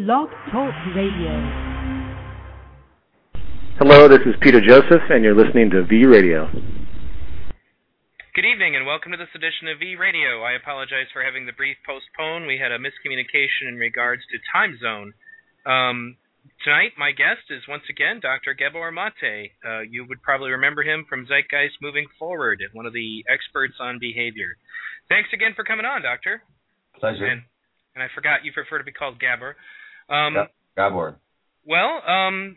Blog Talk Radio. Hello, this is Peter Joseph, and you're listening to V Radio. Good evening, and welcome to this edition of V Radio. I apologize for having the brief postpone. We had a miscommunication in regards to time zone. Um, tonight, my guest is once again Dr. Gabor Mate. Uh, you would probably remember him from Zeitgeist Moving Forward, one of the experts on behavior. Thanks again for coming on, Doctor. Pleasure. And, and I forgot you prefer to be called Gabor. Um, Yep, Gabor. Well, um,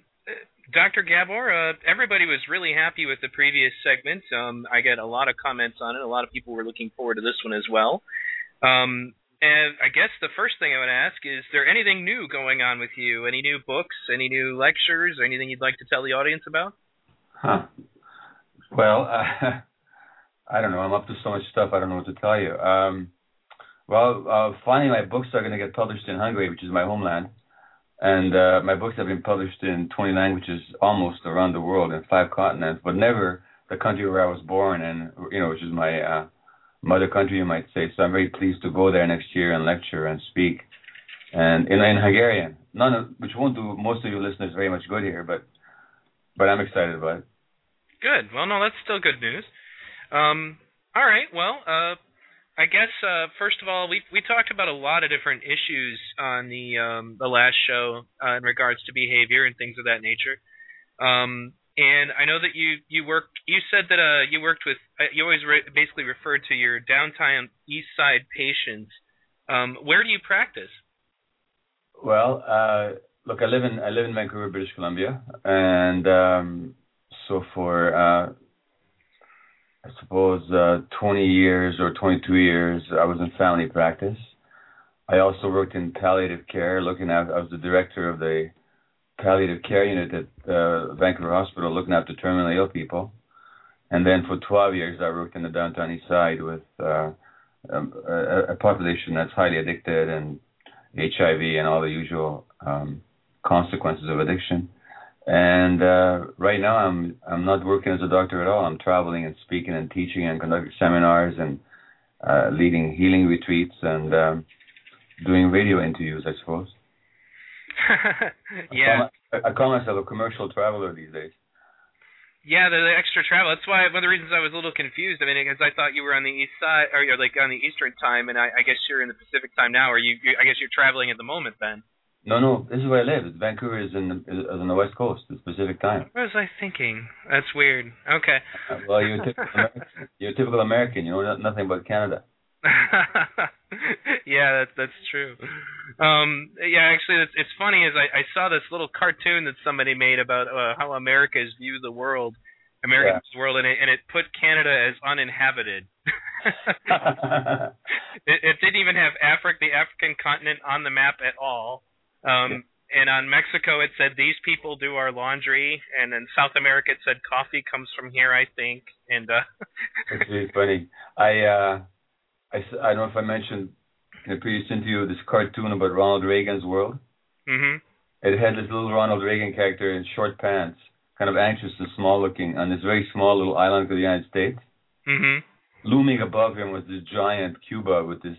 Dr. Gabor, uh, everybody was really happy with the previous segment. Um, I get a lot of comments on it. A lot of people were looking forward to this one as well. Um, and I guess the first thing I would ask is there anything new going on with you? Any new books, any new lectures, anything you'd like to tell the audience about? Huh. Well, uh, I don't know. I'm up to so much stuff. I don't know what to tell you. Um, well, uh, finally, my books are going to get published in Hungary, which is my homeland, and uh, my books have been published in 20 languages almost around the world in five continents, but never the country where I was born, and you know, which is my uh, mother country, you might say. So I'm very pleased to go there next year and lecture and speak, and in, in Hungarian. None of which won't do most of your listeners very much good here, but but I'm excited about it. Good. Well, no, that's still good news. Um, all right. Well, uh, I guess uh, first of all, we we talked about a lot of different issues on the um, the last show uh, in regards to behavior and things of that nature. Um, and I know that you you worked. You said that uh, you worked with. Uh, you always re- basically referred to your downtown East Side patients. Um, where do you practice? Well, uh, look, I live in I live in Vancouver, British Columbia, and um, so for uh, I suppose uh, 20 years or 22 years, I was in family practice. I also worked in palliative care, looking at. I was the director of the palliative care unit at uh, Vancouver Hospital, looking after terminally ill people. And then for 12 years, I worked in the downtown east side with uh, um, a, a population that's highly addicted and HIV and all the usual um, consequences of addiction. And uh, right now, I'm I'm not working as a doctor at all. I'm traveling and speaking and teaching and conducting seminars and uh, leading healing retreats and um, doing radio interviews. I suppose. yeah. I call, my, I call myself a commercial traveler these days. Yeah, the, the extra travel. That's why one of the reasons I was a little confused. I mean, because I thought you were on the east side, or you're like on the Eastern time, and I, I guess you're in the Pacific time now. Or you, you, I guess you're traveling at the moment then. No, no, this is where I live. Vancouver is in the, is on the west coast. It's Pacific time. What was I thinking? That's weird. Okay. Uh, well, you're a typical American. You're a typical American. You know no- nothing about Canada. yeah, that's that's true. Um, yeah, actually, it's, it's funny. Is I, I saw this little cartoon that somebody made about uh, how Americans view the world, Americans the world, and it and it put Canada as uninhabited. it, it didn't even have Africa, the African continent, on the map at all. Um, and on Mexico, it said these people do our laundry, and in South America, it said coffee comes from here, I think. And uh, That's really funny. I uh, I I don't know if I mentioned in a previous interview this cartoon about Ronald Reagan's world. Mm-hmm. It had this little Ronald Reagan character in short pants, kind of anxious and small looking, on this very small little island of the United States. Mm-hmm. Looming above him was this giant Cuba with this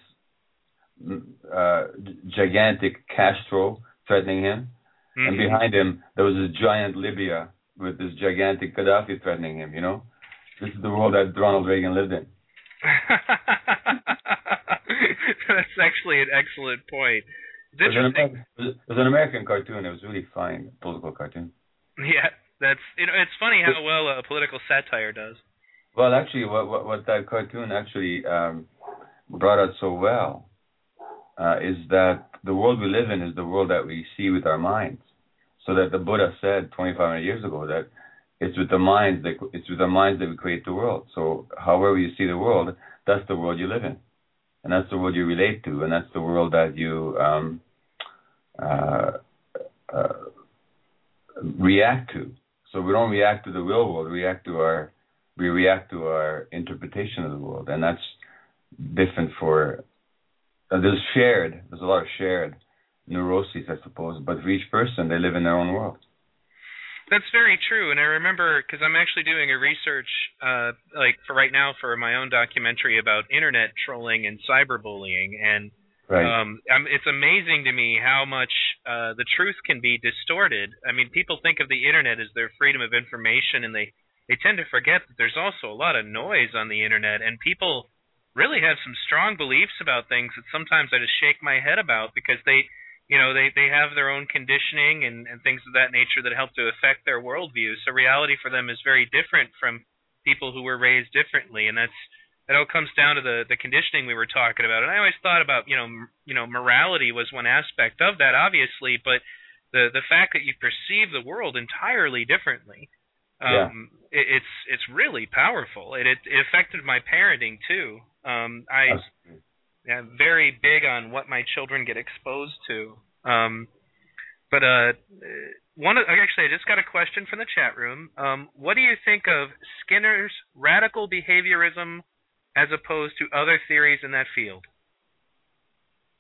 uh, gigantic Castro threatening him. Mhm. and behind him there was this giant Libya with this gigantic Gaddafi threatening him. You know, this is the world that Ronald Reagan lived in. That's actually an excellent point. It was, an. American, it was an American cartoon. It was really fine political cartoon. Yeah, that's you know, it's funny how well uh, political satire does. Well, actually, what what, what that cartoon actually um, brought out so well uh, is that the world we live in is the world that we see with our minds. So that the Buddha said 2,500 years ago that it's with the minds that it's with the minds that we create the world. So however you see the world, that's the world you live in, and that's the world you relate to, and that's the world that you um, uh, uh, react to. So we don't react to the real world; we react to our we react to our interpretation of the world, and that's different for. Uh, there's shared. There's a lot of shared neuroses, I suppose, but for each person, they live in their own world. That's very true, and I remember because I'm actually doing a research, uh, like for right now for my own documentary about internet trolling and cyberbullying, and Right. Um, it's amazing to me how much uh, the truth can be distorted. I mean, people think of the internet as their freedom of information, and they they tend to forget that there's also a lot of noise on the internet, and people really have some strong beliefs about things that sometimes I just shake my head about because they, you know, they they have their own conditioning and and things of that nature that help to affect their worldview. So reality for them is very different from people who were raised differently, and that's it all comes down to the the conditioning we were talking about. And I always thought about you know m- you know morality was one aspect of that, obviously, but the the fact that you perceive the world entirely differently, um, yeah. it, it's it's really powerful. It, it it affected my parenting too. Um, I am very big on what my children get exposed to. Um, but uh, one actually, I just got a question from the chat room. Um, what do you think of Skinner's radical behaviorism as opposed to other theories in that field?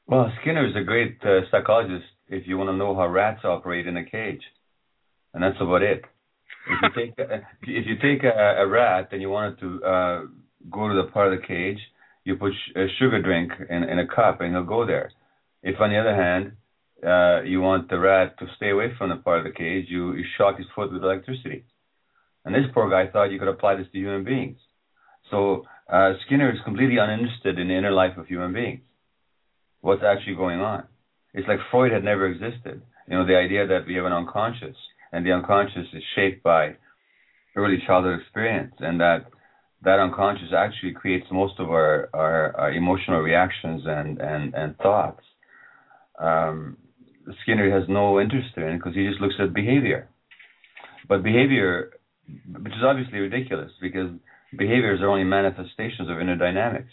Well, Skinner is a great uh, psychologist if you want to know how rats operate in a cage, and that's about it. If you take a, if you take a, a rat and you want it to uh, go to the part of the cage, you put sh- a sugar drink in, in a cup and he'll go there. If on the other hand uh, you want the rat to stay away from the part of the cage, you, you shock his foot with electricity. And this poor guy thought you could apply this to human beings. So uh, Skinner is completely uninterested in the inner life of human beings. What's actually going on? It's like Freud had never existed. You know, the idea that we have an unconscious, and the unconscious is shaped by early childhood experience, and that that unconscious actually creates most of our, our, our emotional reactions and, and, and thoughts. Um, Skinner has no interest in it because he just looks at behavior. But behavior, which is obviously ridiculous because behaviors are only manifestations of inner dynamics.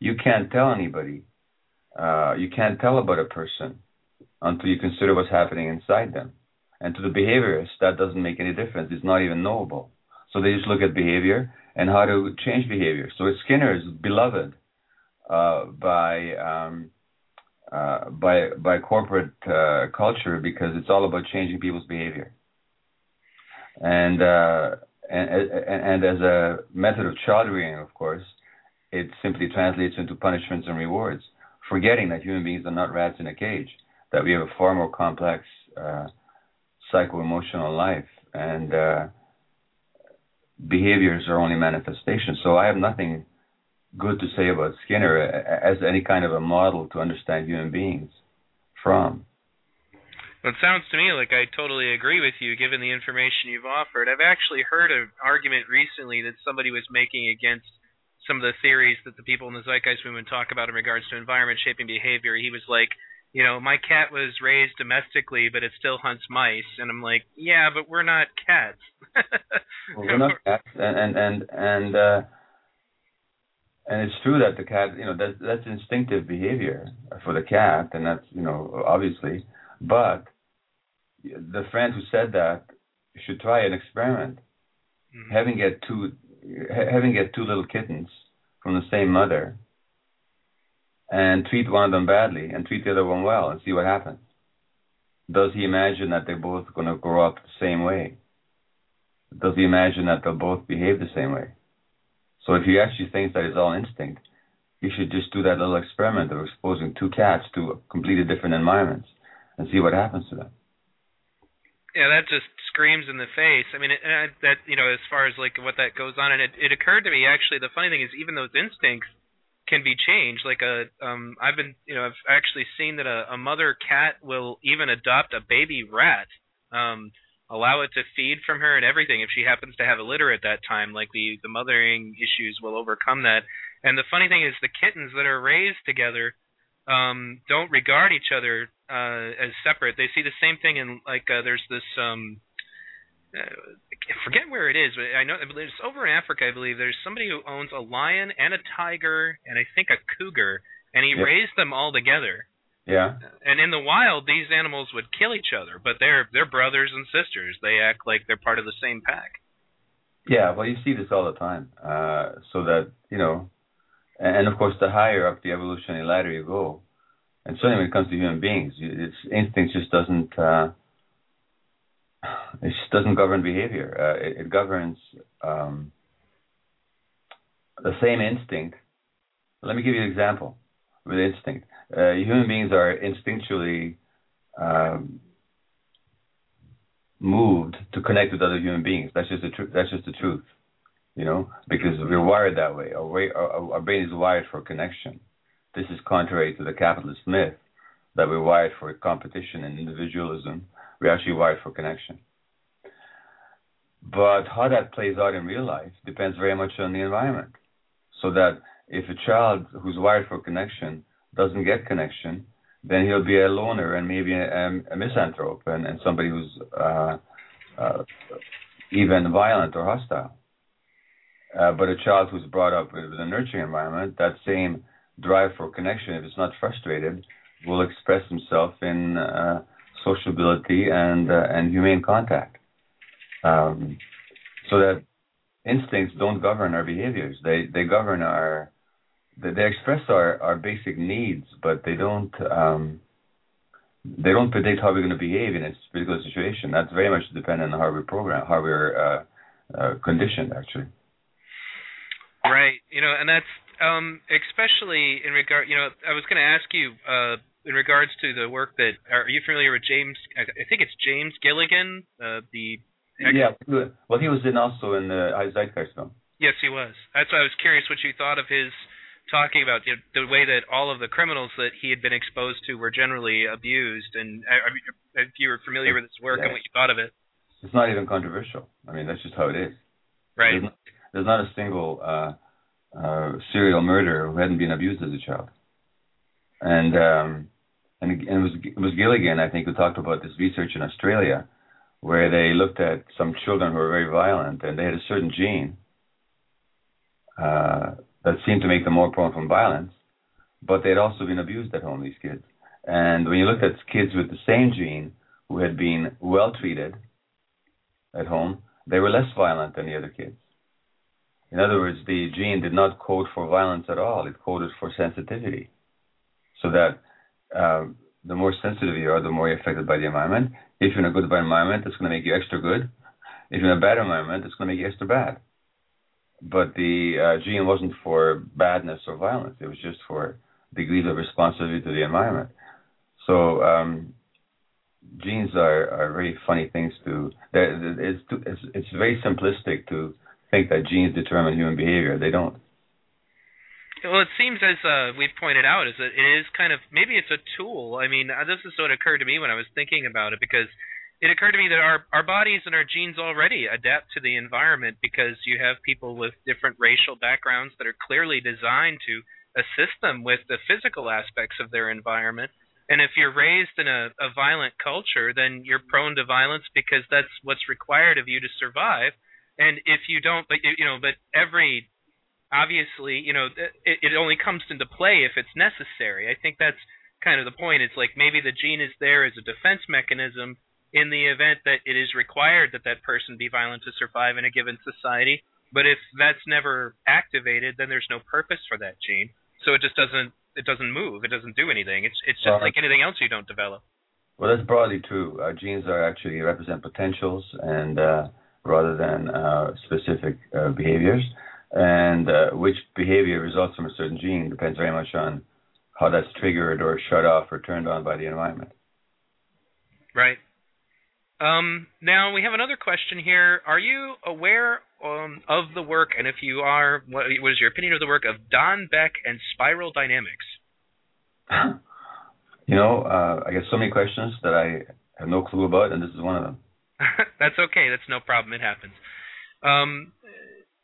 You can't tell anybody, uh, you can't tell about a person until you consider what's happening inside them. And to the behaviorist, that doesn't make any difference. It's not even knowable. So they just look at behavior and how to change behavior. So Skinner is beloved uh, by um, uh, by by corporate uh, culture because it's all about changing people's behavior. And uh, and, and, as a method of child rearing, of course, it simply translates into punishments and rewards, forgetting that human beings are not rats in a cage, that we have a far more complex uh, psycho-emotional life, and uh, behaviors are only manifestations. So I have nothing good to say about Skinner as any kind of a model to understand human beings from. Well, it sounds to me like I totally agree with you, given the information you've offered. I've actually heard an argument recently that somebody was making against some of the theories that the people in the zeitgeist movement talk about in regards to environment shaping behavior. He was like, you know, my cat was raised domestically, but it still hunts mice, and I'm like, yeah, but we're not cats. Well, we're not cats, and and and and, uh, and it's true that the cat, you know, that's that's instinctive behavior for the cat, and that's you know obviously, but the friend who said that should try an experiment, mm-hmm. having get two having get two little kittens from the same mother and treat one of them badly and treat the other one well and see what happens. Does he imagine that they're both going to grow up the same way? Does he imagine that they'll both behave the same way? So if he actually thinks that it's all instinct, he should just do that little experiment of exposing two cats to completely different environments and see what happens to them. Yeah, that just screams in the face. I mean, it, that you know, as far as like what that goes on, and it, it occurred to me actually. The funny thing is, even those instincts can be changed. Like a, um, I've been, you know, I've actually seen that a, a mother cat will even adopt a baby rat, um, allow it to feed from her and everything if she happens to have a litter at that time. Like the the mothering issues will overcome that. And the funny thing is, the kittens that are raised together um, don't regard each other uh, as separate. They see the same thing in like uh, there's this um, uh, I forget where it is, but I know it's over in Africa. I believe there's somebody who owns a lion and a tiger and I think a cougar, and he yep. raised them all together. Yeah. And in the wild, these animals would kill each other, but they're they're brothers and sisters. They act like they're part of the same pack. Yeah, well, you see this all the time. Uh, so that you know, and of course, the higher up the evolutionary ladder you go, and certainly when it comes to human beings, its instinct just doesn't. Uh, it just doesn't govern behavior. Uh, it, it, governs um, the same instinct. Let me give you an example. With instinct. Uh, human beings are instinctually um, moved to connect with other human beings. That's just the truth. That's just the truth, you know, because we're wired that way. Our, way our, our brain is wired for connection. This is contrary to the capitalist myth that we're wired for competition and individualism. We're actually wired for connection. But how that plays out in real life depends very much on the environment. So that if a child who's wired for connection doesn't get connection, then he'll be a loner and maybe a, a misanthrope and, and somebody who's uh, uh, even violent or hostile. Uh, but a child who's brought up with, a nurturing environment, that same drive for connection, if it's not frustrated, will express himself in uh, sociability and uh, and humane contact. Um, so that instincts don't govern our behaviors; they they govern our they, they express our, our basic needs, but they don't um, they don't predict how we're going to behave in a particular situation. That's very much dependent on how we're programmed, how we're uh, uh, conditioned, actually. Right. You know, and that's um, especially in regard. You know, I was going to ask you uh, in regards to the work that are you familiar with James? I think it's James Gilligan, uh, the yeah. Well, he was in also in the Zeitgeist film. Yes, he was. That's why I was curious what you thought of his talking about the, the way that all of the criminals that he had been exposed to were generally abused. And I, I, if you were familiar with his work yeah. and what you thought of it, it's not even controversial. I mean, that's just how it is. Right. There's not, there's not a single uh, uh, serial murderer who hadn't been abused as a child. And um, and, and it was it was Gilligan, I think, who talked about this research in Australia, where they looked at some children who were very violent, and they had a certain gene. Uh, that seemed to make them more prone from violence, but they had also been abused at home, these kids. And when you looked at kids with the same gene who had been well treated at home, they were less violent than the other kids. In other words, the gene did not code for violence at all, it coded for sensitivity. So that uh, the more sensitive you are, the more you're affected by the environment. If you're in a good environment, it's going to make you extra good. If you're in a bad environment, it's going to make you extra bad but the uh, gene wasn't for badness or violence. It was just for degrees of responsibility to the environment. So um, genes are, are very funny things to. It's, it's it's very simplistic to think that genes determine human behavior. They don't. Well, it seems as uh, we've pointed out, is that it is kind of maybe it's a tool. I mean, uh, this is what occurred to me when I was thinking about it because it occurred to me that our our bodies and our genes already adapt to the environment because you have people with different racial backgrounds that are clearly designed to assist them with the physical aspects of their environment. And if you're raised in a, a violent culture, then you're prone to violence because that's what's required of you to survive. And if you don't, but you know, but every obviously, you know, it, it only comes into play if it's necessary. I think that's kind of the point. It's like maybe the gene is there as a defense mechanism in the event that it is required that that person be violent to survive in a given society. But if that's never activated, then there's no purpose for that gene. So it just doesn't it doesn't move. It doesn't do anything. It's it's just uh, like anything else you don't develop. Well, that's broadly true. Uh, genes are actually represent potentials and uh, rather than uh, specific uh, behaviors. And uh, which behavior results from a certain gene depends very much on how that's triggered or shut off or turned on by the environment. Right. Um, now we have another question here. Are you aware um, of the work, and if you are, what, what is your opinion of the work of Don Beck and spiral dynamics? You know, uh, I get so many questions that I have no clue about, and this is one of them. That's okay. That's no problem. It happens. Um,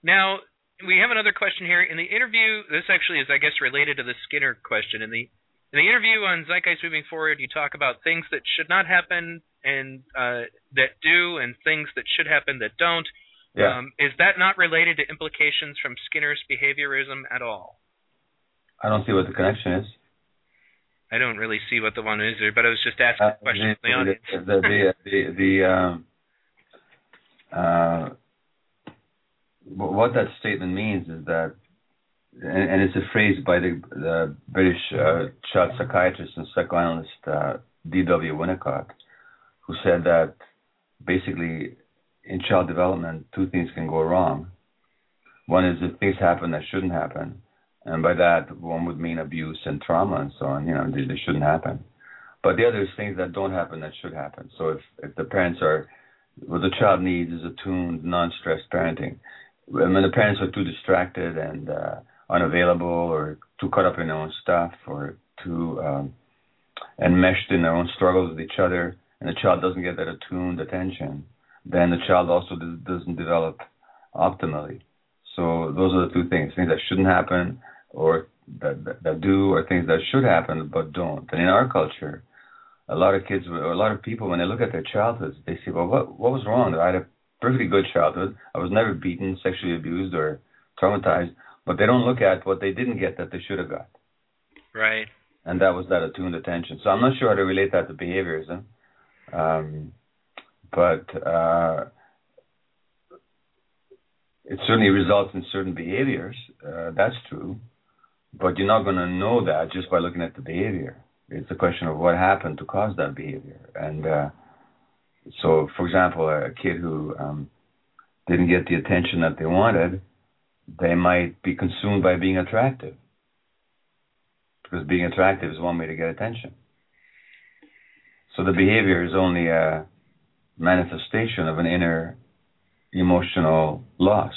now we have another question here. In the interview, this actually is, I guess, related to the Skinner question. In the in the interview on Zeitgeist Moving Forward, you talk about things that should not happen and uh, that do, and things that should happen that don't. Yeah. Um, is that not related to implications from Skinner's behaviorism at all? I don't see what the connection is. I don't really see what the one is there, but I was just asking uh, a question the, the audience. The the the, the, um, uh, what that statement means is that, and, and it's a phrase by the, the British uh, child psychiatrist and psychoanalyst uh, D.W. Winnicott, who said that basically in child development, two things can go wrong. One is if things happen that shouldn't happen, and by that one would mean abuse and trauma and so on. You know, they, they shouldn't happen. But the other is things that don't happen that should happen. So if if the parents are what the child needs is attuned, non-stressed parenting. When the parents are too distracted and uh, unavailable, or too caught up in their own stuff, or too um, enmeshed in their own struggles with each other, and the child doesn't get that attuned attention, then the child also doesn't develop optimally. So those are the two things: things that shouldn't happen, or that, that, that do, or things that should happen but don't. And in our culture, a lot of kids, or a lot of people, when they look at their childhoods, they say, "Well, what what was wrong? I had a perfectly good childhood. I was never beaten, sexually abused, or traumatized." But they don't look at what they didn't get that they should have got. Right. And that was that attuned attention. So I'm not sure how to relate that to behaviorism. Um, but uh, it certainly results in certain behaviors. Uh, that's true. But you're not going to know that just by looking at the behavior. It's a question of what happened to cause that behavior. And uh, so, for example, a kid who um, didn't get the attention that they wanted, they might be consumed by being attractive. Because being attractive is one way to get attention. So the behavior is only a manifestation of an inner emotional loss.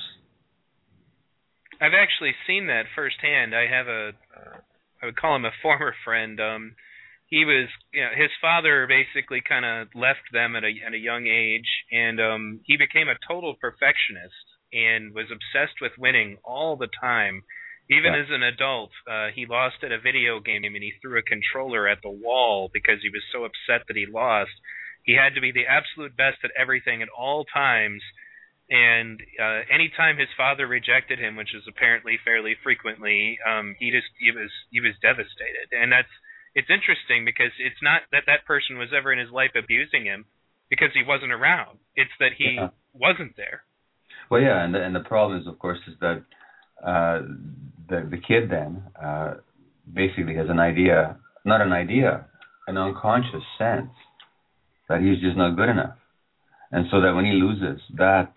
I've actually seen that firsthand. I have a, uh, would call him a former friend. Um, he was, you know, his father basically kind of left them at a at a young age, and um, he became a total perfectionist and was obsessed with winning all the time. Even yeah. as an adult, uh, he lost at a video game and he threw a controller at the wall because he was so upset that he lost. He had to be the absolute best at everything at all times and uh anytime his father rejected him which is apparently fairly frequently um he just he was he was devastated and that's it's interesting because it's not that that person was ever in his life abusing him because he wasn't around it's that he yeah. wasn't there well yeah and the, and the problem is of course is that uh the the kid then uh basically has an idea not an idea an unconscious sense that he's just not good enough and so that when he loses that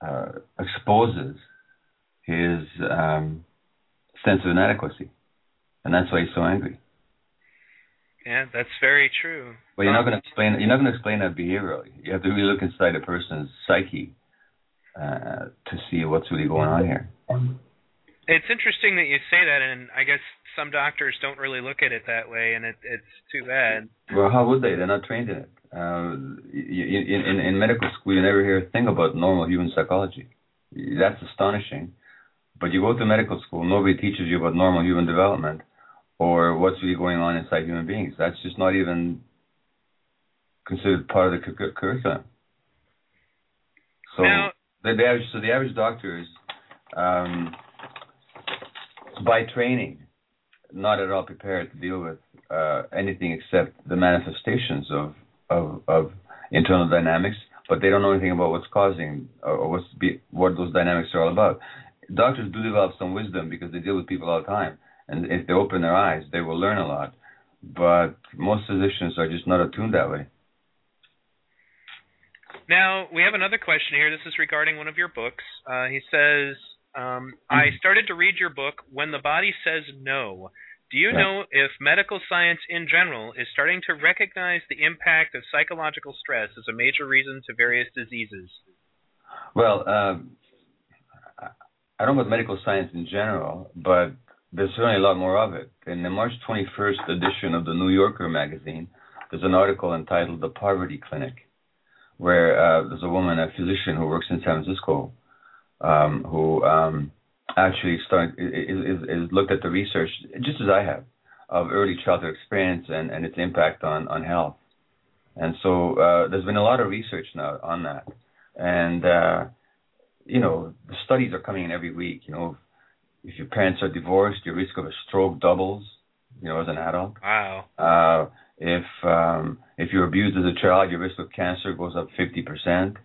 uh, exposes his um, sense of inadequacy, and that's why he's so angry. Yeah, that's very true. But you're not going to explain. You're not going to explain that behaviorally. You have to really look inside a person's psyche uh, to see what's really going on here. It's interesting that you say that, and I guess some doctors don't really look at it that way, and it, it's too bad. Well, how would they? They're not trained in it. Uh, in, in, in medical school, you never hear a thing about normal human psychology. That's astonishing. But you go to medical school, nobody teaches you about normal human development or what's really going on inside human beings. That's just not even considered part of the cu- curriculum. So now, the, the average, so the average doctor is, um, by training, not at all prepared to deal with uh, anything except the manifestations of of, of internal dynamics, but they don't know anything about what's causing or what's be, what those dynamics are all about. Doctors do develop some wisdom because they deal with people all the time, and if they open their eyes, they will learn a lot. But most physicians are just not attuned that way. Now we have another question here. This is regarding one of your books. Uh, he says, um, "I started to read your book when the body says no." Do you yeah. know if medical science in general is starting to recognize the impact of psychological stress as a major reason to various diseases? Well, um, I don't know about medical science in general, but there's certainly a lot more of it. In the March 21st edition of the New Yorker magazine, there's an article entitled The Poverty Clinic, where uh, there's a woman, a physician who works in San Francisco, um, who um, actually start is, is, looked at the research just as I have of early childhood experience and, and its impact on, on health. And so uh, there's been a lot of research now on that. And, uh, you know, the studies are coming in every week. You know, if your parents are divorced, your risk of a stroke doubles, you know, as an adult. Wow. Uh, if um, if you're abused as a child, your risk of cancer goes up 50%.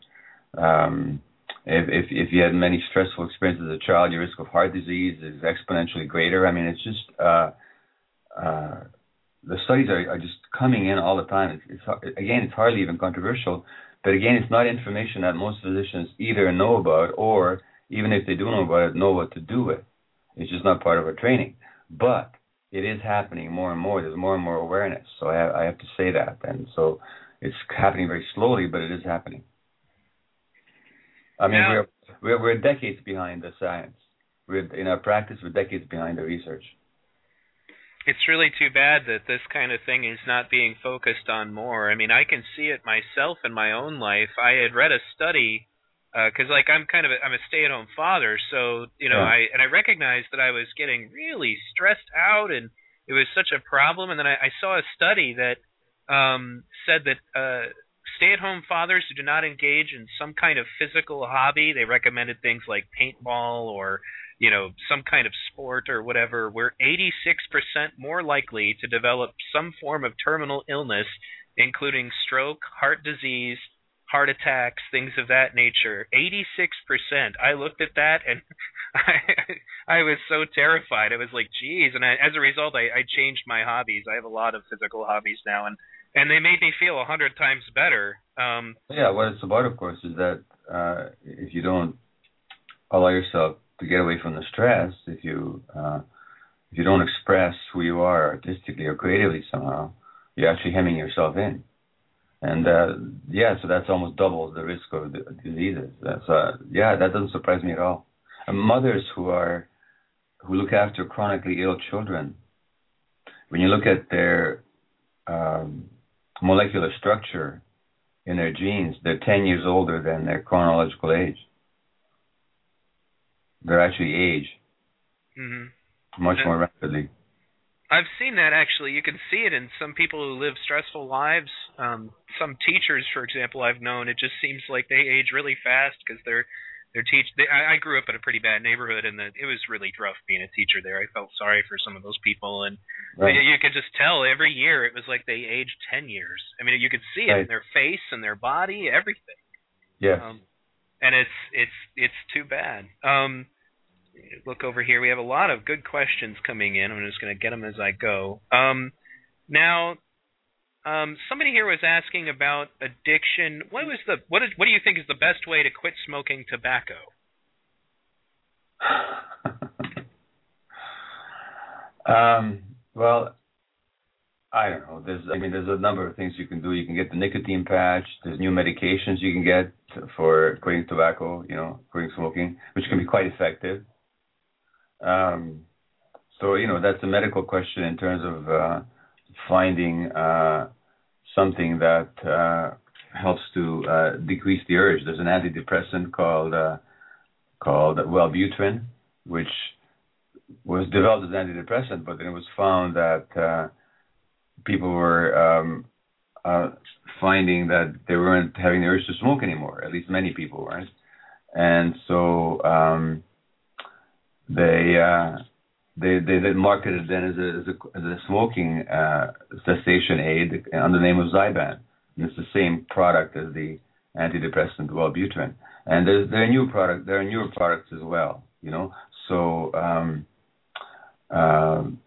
Um, if, if if you had many stressful experiences as a child, your risk of heart disease is exponentially greater. I mean, it's just uh, uh, the studies are, are just coming in all the time. It's, it's again, it's hardly even controversial, but again, it's not information that most physicians either know about or even if they do know about it, know what to do with. It's just not part of our training. But it is happening more and more. There's more and more awareness. So I have, I have to say that. And so it's happening very slowly, but it is happening. I mean, we're, we're we're decades behind the science. We're in our practice, we're decades behind the research. It's really too bad that this kind of thing is not being focused on more. I mean, I can see it myself in my own life. I had read a study because uh, like I'm kind of a, I'm a stay-at-home father, so you know yeah. I and I recognized that I was getting really stressed out and it was such a problem. And then I, I saw a study that um, said that uh, stay-at-home fathers who do not engage in some kind of physical hobby, they recommended things like paintball or you know some kind of sport or whatever, were 86% more likely to develop some form of terminal illness, including stroke, heart disease heart attacks, things of that nature. 86%. I looked at that and I, I was so terrified. I was like, geez. And I, as a result, I, I changed my hobbies. I have a lot of physical hobbies now, and and they made me feel a hundred times better. Um, yeah, what it's about, of course, is that uh, if you don't allow yourself to get away from the stress, if you uh, if you don't express who you are artistically or creatively somehow, you're actually hemming yourself in and uh, yeah, so that's almost double the risk of the diseases. That's uh, yeah, that doesn't surprise me at all. And mothers who are who look after chronically ill children, when you look at their um, molecular structure in their genes, they're 10 years older than their chronological age. They're actually age mm-hmm. much more rapidly. I've seen that actually. You can see it in some people who live stressful lives. Um, some teachers, for example, I've known. It just seems like they age really fast because they're they're teach. They, I, I grew up in a pretty bad neighborhood, and the, it was really rough being a teacher there. I felt sorry for some of those people, and right. you, you could just tell every year it was like they aged ten years. I mean, you could see it in their face and their body, everything. Yeah. Um, and it's it's it's too bad. Um, look over here. We have a lot of good questions coming in. I'm just going to get them as I go. Um, now, um, somebody here was asking about addiction. What was the what is what do you think is the best way to quit smoking tobacco? um, well, I don't know. There's I mean there's a number of things you can do. You can get the nicotine patch. There's new medications you can get for quitting tobacco. You know, quitting smoking, which can be quite effective. Um, so you know that's a medical question in terms of uh, finding uh, something that uh, helps to uh, decrease the urge. There's an antidepressant called uh, called Wellbutrin, which was developed as an antidepressant, but then it was found that uh, people were um, finding that they weren't having the urge to smoke anymore. At least many people weren't, and so. Um, they uh, they they then marketed then as a as a, as a smoking uh, cessation aid under the name of Zyban. And it's the same product as the antidepressant Wellbutrin. And there's there are new product there are newer products as well. You know, so um, um,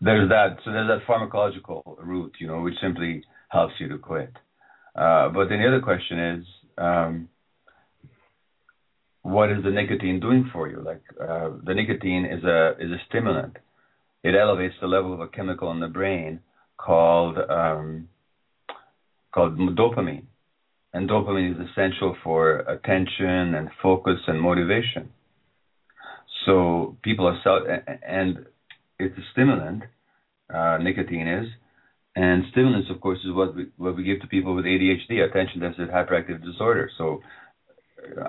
there's that. So there's that pharmacological route, you know, which simply helps you to quit. Uh, but then the other question is. Um, what is the nicotine doing for you? Like uh, the nicotine is a is a stimulant. It elevates the level of a chemical in the brain called um, called dopamine, and dopamine is essential for attention and focus and motivation. So people are self and it's a stimulant. Uh, nicotine is, and stimulants, of course, is what we what we give to people with ADHD, attention deficit hyperactive disorder. So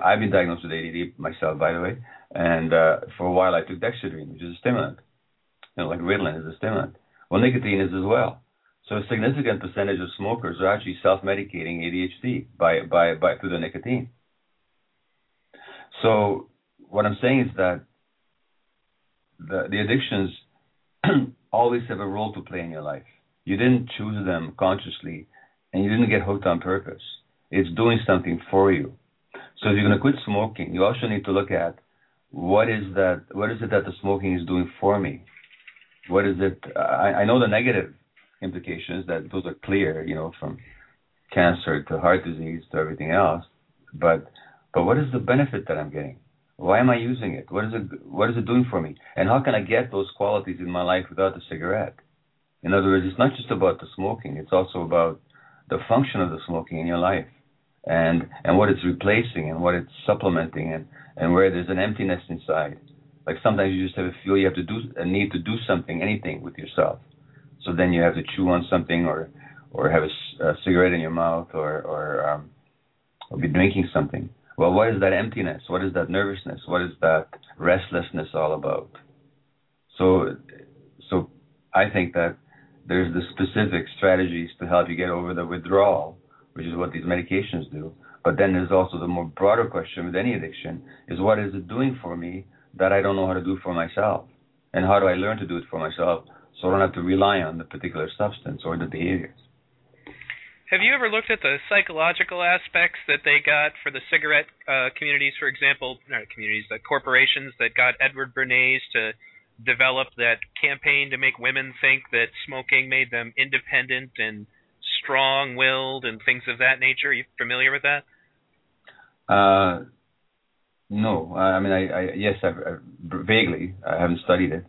I've been diagnosed with ADD myself, by the way, and uh, for a while I took Dexedrine, which is a stimulant. You know, like Ritalin is a stimulant. Well, nicotine is as well. So a significant percentage of smokers are actually self-medicating ADHD by by by through the nicotine. So what I'm saying is that the the addictions always have a role to play in your life. You didn't choose them consciously, and you didn't get hooked on purpose. It's doing something for you. So if you're going to quit smoking, you also need to look at what is that? What is it that the smoking is doing for me? What is it? I, I know the negative implications that those are clear, you know, from cancer to heart disease to everything else. But but what is the benefit that I'm getting? Why am I using it? What is it? What is it doing for me? And how can I get those qualities in my life without the cigarette? In other words, it's not just about the smoking; it's also about the function of the smoking in your life, and and what it's replacing, and what it's supplementing, and and where there's an emptiness inside. Like sometimes you just have a feel you have to do a need to do something, anything with yourself. So then you have to chew on something, or or have a, a cigarette in your mouth, or or um, or be drinking something well, what is that emptiness? What is that nervousness? What is that restlessness all about? So, so I think that there's the specific strategies to help you get over the withdrawal, which is what these medications do. But then there's also the more broader question with any addiction is what is it doing for me that I don't know how to do for myself? And how do I learn to do it for myself so I don't have to rely on the particular substance or the behaviors? Have you ever looked at the psychological aspects that they got for the cigarette uh, communities, for example, not communities, the corporations that got Edward Bernays to develop that campaign to make women think that smoking made them independent and strong-willed and things of that nature? Are you familiar with that? Uh, no, I mean, I, I yes, I've, I've, vaguely. I haven't studied it.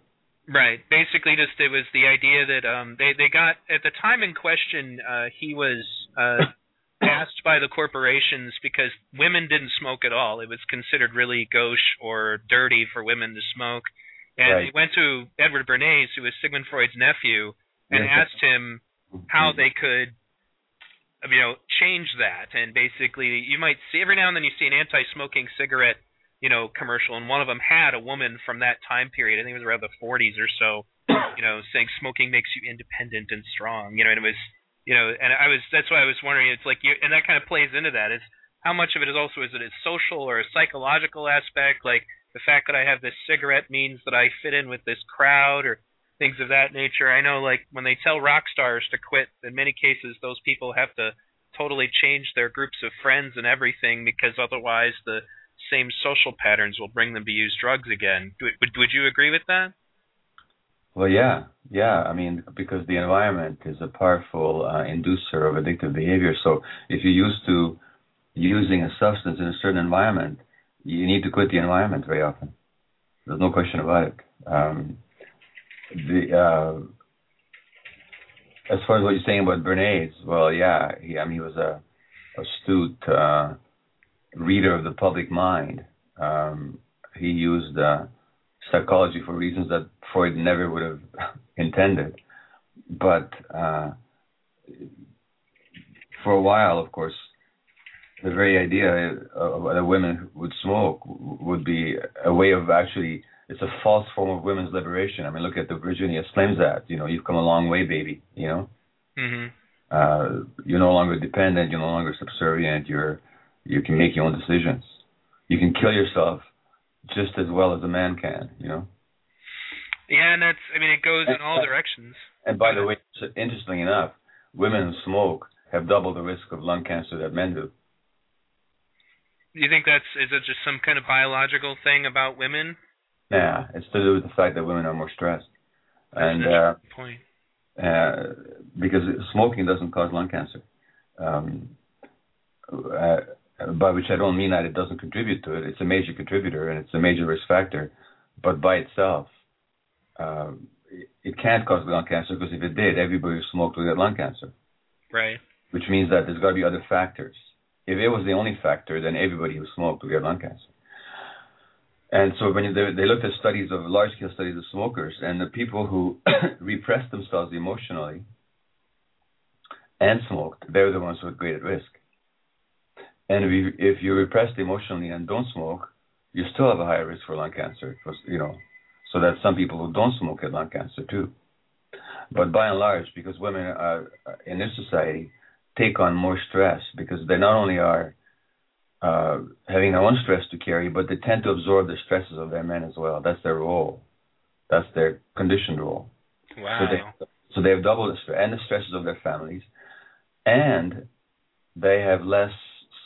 Right. Basically, just it was the idea that um, they they got at the time in question, uh, he was uh, asked by the corporations because women didn't smoke at all. It was considered really gauche or dirty for women to smoke. And right. he went to Edward Bernays, who was Sigmund Freud's nephew, and yes. asked him how they could, you know, change that. And basically, you might see every now and then you see an anti-smoking cigarette you know, commercial, and one of them had a woman from that time period. I think it was around the 40s or so. You know, saying smoking makes you independent and strong. You know, and it was, you know, and I was that's why I was wondering. It's like you, and that kind of plays into that. Is how much of it is also is it a social or a psychological aspect? Like the fact that I have this cigarette means that I fit in with this crowd or things of that nature. I know like when they tell rock stars to quit, in many cases those people have to totally change their groups of friends and everything because otherwise the same social patterns will bring them to use drugs again. Would, would you agree with that? Well, yeah, yeah. I mean, because the environment is a powerful uh, inducer of addictive behavior. So if you're used to using a substance in a certain environment, you need to quit the environment very often. There's no question about it. Um, the uh, as far as what you're saying about Bernays, well, yeah, he, I mean, he was a astute uh, reader of the public mind. Um, he used uh, psychology for reasons that Freud never would have intended. But uh, for a while, of course, the very idea of that women would smoke would be a way of actually it's a false form of women's liberation. I mean, look at the Virginia Slims Act. You know, you've come a long way, baby. You know, mm-hmm. uh, you're no longer dependent. You're no longer subservient. You're you can make your own decisions. You can kill yourself just as well as a man can, you know. Yeah, and that's I mean it goes in all directions. And by the way, interestingly enough, women who smoke have double the risk of lung cancer that men do. Do you think that's is it just some kind of biological thing about women? Yeah, it's to do with the fact that women are more stressed. And uh, point. Uh, because smoking doesn't cause lung cancer. Um, uh, by which I don't mean that it doesn't contribute to it. It's a major contributor and it's a major risk factor, but by itself, um, it can't cause lung cancer because if it did, everybody who smoked would get lung cancer. Right. Which means that there's got to be other factors. If it was the only factor, then everybody who smoked would get lung cancer. And so when they, they looked at studies of large-scale studies of smokers, and the people who repressed themselves emotionally and smoked, they were the ones who were great at risk. And if you, if you're repressed emotionally and don't smoke, you still have a higher risk for lung cancer. You know, so that some people who don't smoke get lung cancer too. But by and large, because women are in this society take on more stress because they not only are uh, having their own stress to carry, but they tend to absorb the stresses of their men as well. That's their role. That's their conditioned role. Wow. So they, so they have double the stress and the stresses of their families, and they have less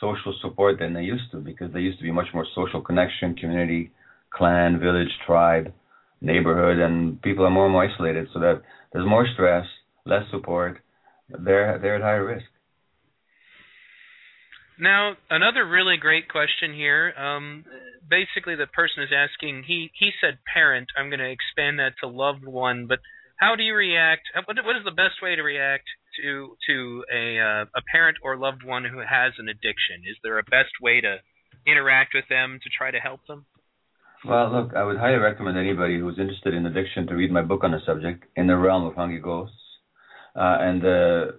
social support than they used to because they used to be much more social connection, community, clan, village, tribe, neighborhood, and people are more and more isolated. So that there's more stress, less support. They're they're at higher risk. Now, another really great question here. Um, basically, the person is asking. He he said parent. I'm going to expand that to loved one. But how do you react? What what is the best way to react to to a uh, a parent or loved one who has an addiction? Is there a best way to interact with them to try to help them? Well, look, I would highly recommend anybody who's interested in addiction to read my book on the subject, In the Realm of Hungry Ghosts. Uh, and uh,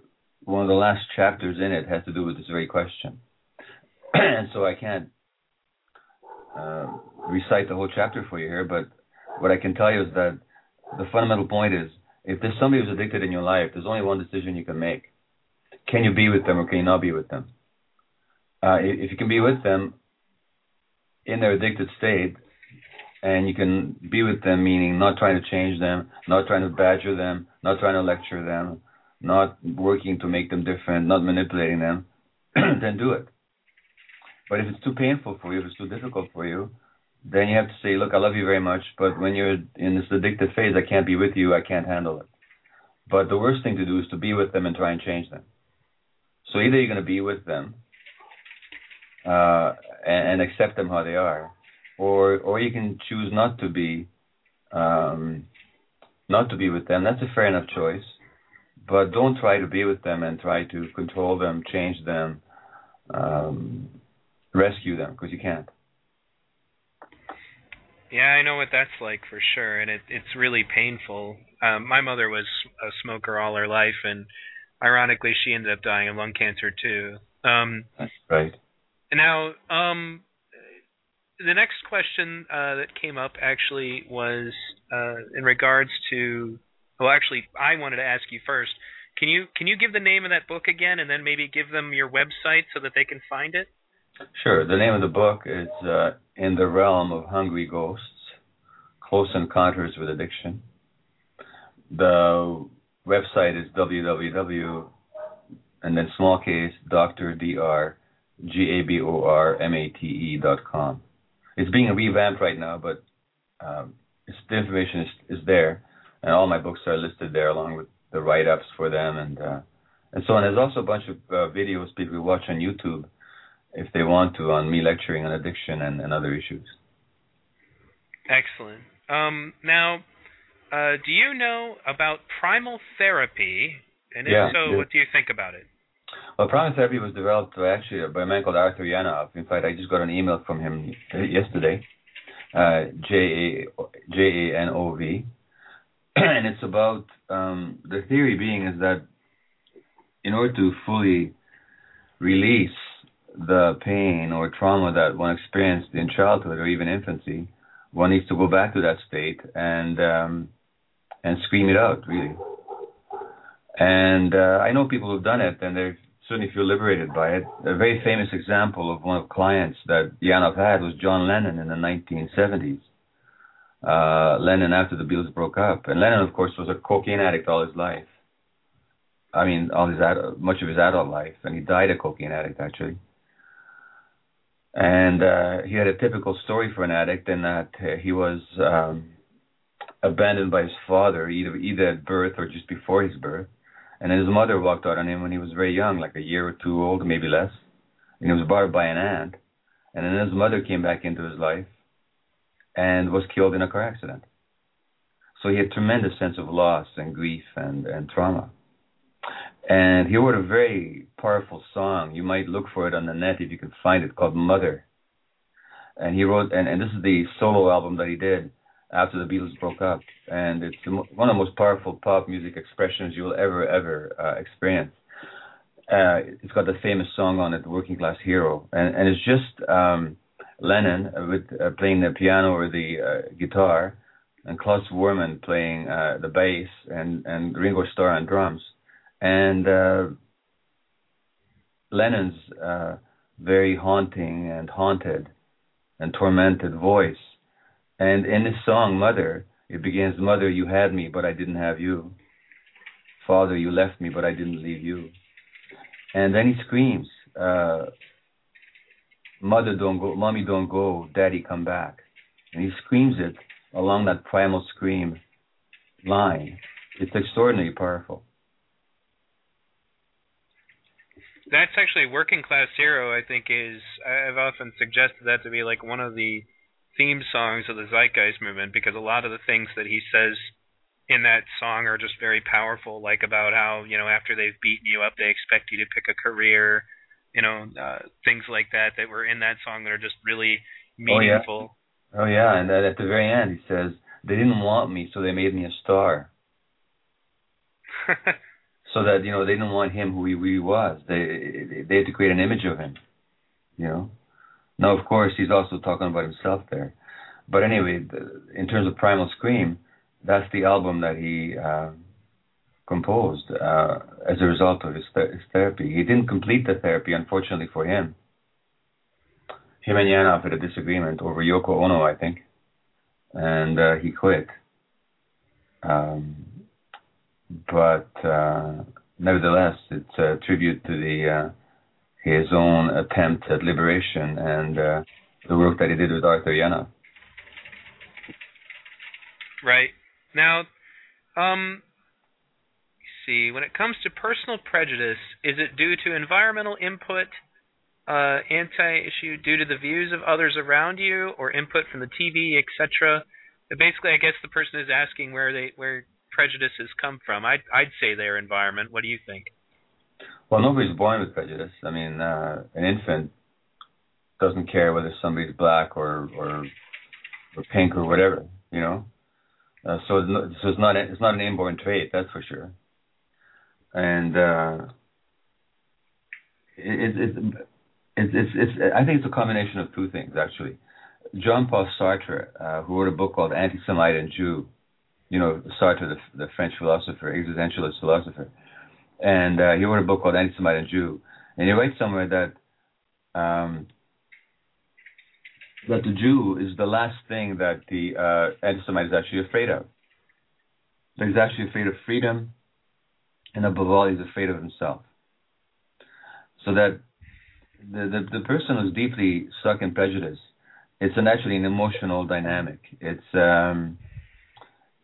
one of the last chapters in it has to do with this very question. And so I can't uh, recite the whole chapter for you here, but what I can tell you is that the fundamental point is if there's somebody who's addicted in your life, there's only one decision you can make. Can you be with them or can you not be with them? Uh, if you can be with them in their addicted state, and you can be with them, meaning not trying to change them, not trying to badger them, not trying to lecture them, not working to make them different, not manipulating them, then do it. But if it's too painful for you, if it's too difficult for you, then you have to say, look, I love you very much, but when you're in this addictive phase, I can't be with you, I can't handle it. But the worst thing to do is to be with them and try and change them. So either you're going to be with them uh, and, and, accept them how they are, or or you can choose not to be um, not to be with them. That's a fair enough choice, but don't try to be with them and try to control them, change them, um, rescue them because you can't. Yeah, I know what that's like for sure, and it it's really painful. Um, my mother was a smoker all her life, and ironically, she ended up dying of lung cancer too. Um, that's right. Now, um, the next question uh, that came up actually was uh, in regards to. Well, actually, I wanted to ask you first. Can you can you give the name of that book again, and then maybe give them your website so that they can find it? Sure. The name of the book is uh, In the Realm of Hungry Ghosts Close Encounters with Addiction. The website is www and then small case Dr. Dr. G A B O R M A T E dot com. It's being revamped right now, but um, the information is, is there, and all my books are listed there along with the write ups for them and uh, and so on. There's also a bunch of uh, videos people watch on YouTube if they want to on me lecturing on addiction and, and other issues. Excellent. Um, now, uh, do you know about primal therapy? And if yeah, so, yeah. what do you think about it? Well, primal therapy was developed actually by a man called Arthur Janov. In fact, I just got an email from him yesterday. Uh, J A J A N O V, and it's about um, the theory being is that in order to fully release the pain or trauma that one experienced in childhood or even infancy, one needs to go back to that state and um, and scream it out, really. And uh, I know people who've done it, and they certainly feel liberated by it. A very famous example of one of clients that Janov had was John Lennon in the 1970s. Uh, Lennon after the Beatles broke up, and Lennon, of course, was a cocaine addict all his life. I mean, all his ad- much of his adult life, and he died a cocaine addict actually. And uh, he had a typical story for an addict in that uh, he was um, abandoned by his father, either either at birth or just before his birth. And his mother walked out on him when he was very young, like a year or two old, maybe less. And he was borrowed by an aunt. And then his mother came back into his life and was killed in a car accident. So he had tremendous sense of loss and grief and, and trauma. And he wrote a very powerful song. You might look for it on the net if you can find it, called Mother. And he wrote, and, and this is the solo album that he did after the Beatles broke up. And it's one of the most powerful pop music expressions you will ever, ever uh, experience. Uh, it's got the famous song on it, "Working Class Hero," and, and it's just um, Lennon with uh, playing the piano or the uh, guitar, and Klaus Voormann playing uh, the bass, and and Ringo Starr on drums and uh, Lennon's uh, very haunting and haunted and tormented voice. And in this song, Mother, it begins, Mother, you had me, but I didn't have you. Father, you left me, but I didn't leave you. And then he screams, uh, Mother, don't go, Mommy, don't go, Daddy, come back. And he screams it along that primal scream line. It's extraordinarily powerful. That's actually working class hero. I think is I've often suggested that to be like one of the theme songs of the Zeitgeist movement because a lot of the things that he says in that song are just very powerful, like about how you know after they've beaten you up, they expect you to pick a career, you know, uh, things like that that were in that song that are just really meaningful. Oh yeah, oh, yeah. and at the very end he says they didn't want me, so they made me a star. so that you know they didn't want him who he really was. They they had to create an image of him. You know. Now, of course, he's also talking about himself there. But anyway, the, in terms of Primal Scream, that's the album that he uh, composed uh, as a result of his, th- his, therapy. He didn't complete the therapy, unfortunately for him. Him and Janov had a disagreement over Yoko Ono, I think, and uh, he quit. Um, but uh, nevertheless, it's a tribute to the uh, his own attempt at liberation and uh, the work that he did with Arthur Janov. Right. Now, um, see, when it comes to personal prejudice, is it due to environmental input, uh, anti-issue due to the views of others around you, or input from the TV, etc.? Basically, I guess the person is asking where they where prejudices come from. I'd I'd say their environment. What do you think? Well, nobody's born with prejudice. I mean, uh, an infant doesn't care whether somebody's black or or or pink or whatever, you know. Uh, so, it's not, so it's not a, it's not an inborn trait, that's for sure. And uh, it, it, it, it's, it's, it's, I think it's a combination of two things, actually. Jean Paul Sartre, uh, who wrote a book called Anti-Semite and Jew, you know, Sartre, the, the French philosopher, existentialist philosopher, and uh, he wrote a book called Anti-Semite and Jew, and he writes somewhere that um, that the Jew is the last thing that the uh, anti-Semite is actually afraid of. That he's actually afraid of freedom, and above all, he's afraid of himself. So that the, the, the person who's deeply stuck in prejudice, it's actually an emotional dynamic. It's um,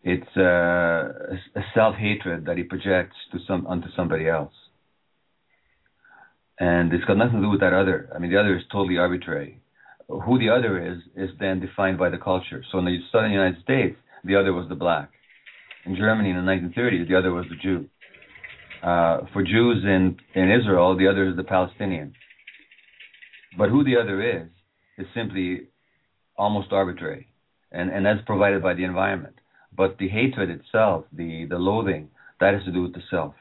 it's uh, a self hatred that he projects to some onto somebody else, and it's got nothing to do with that other. I mean, the other is totally arbitrary who the other is is then defined by the culture. So in the southern United States, the other was the black. In Germany in the 1930s, the other was the Jew. Uh, for Jews in in Israel, the other is the Palestinian. But who the other is is simply almost arbitrary, and and that's provided by the environment. But the hatred itself, the the loathing, that has to do with the self.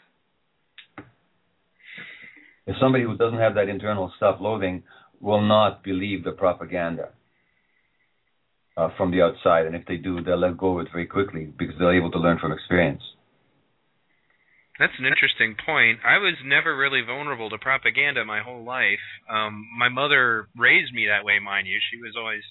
If somebody who doesn't have that internal self-loathing will not believe the propaganda uh, from the outside, and if they do, they'll let go of it very quickly because they're able to learn from experience. That's an interesting point. I was never really vulnerable to propaganda my whole life. Um, my mother raised me that way, mind you. She was always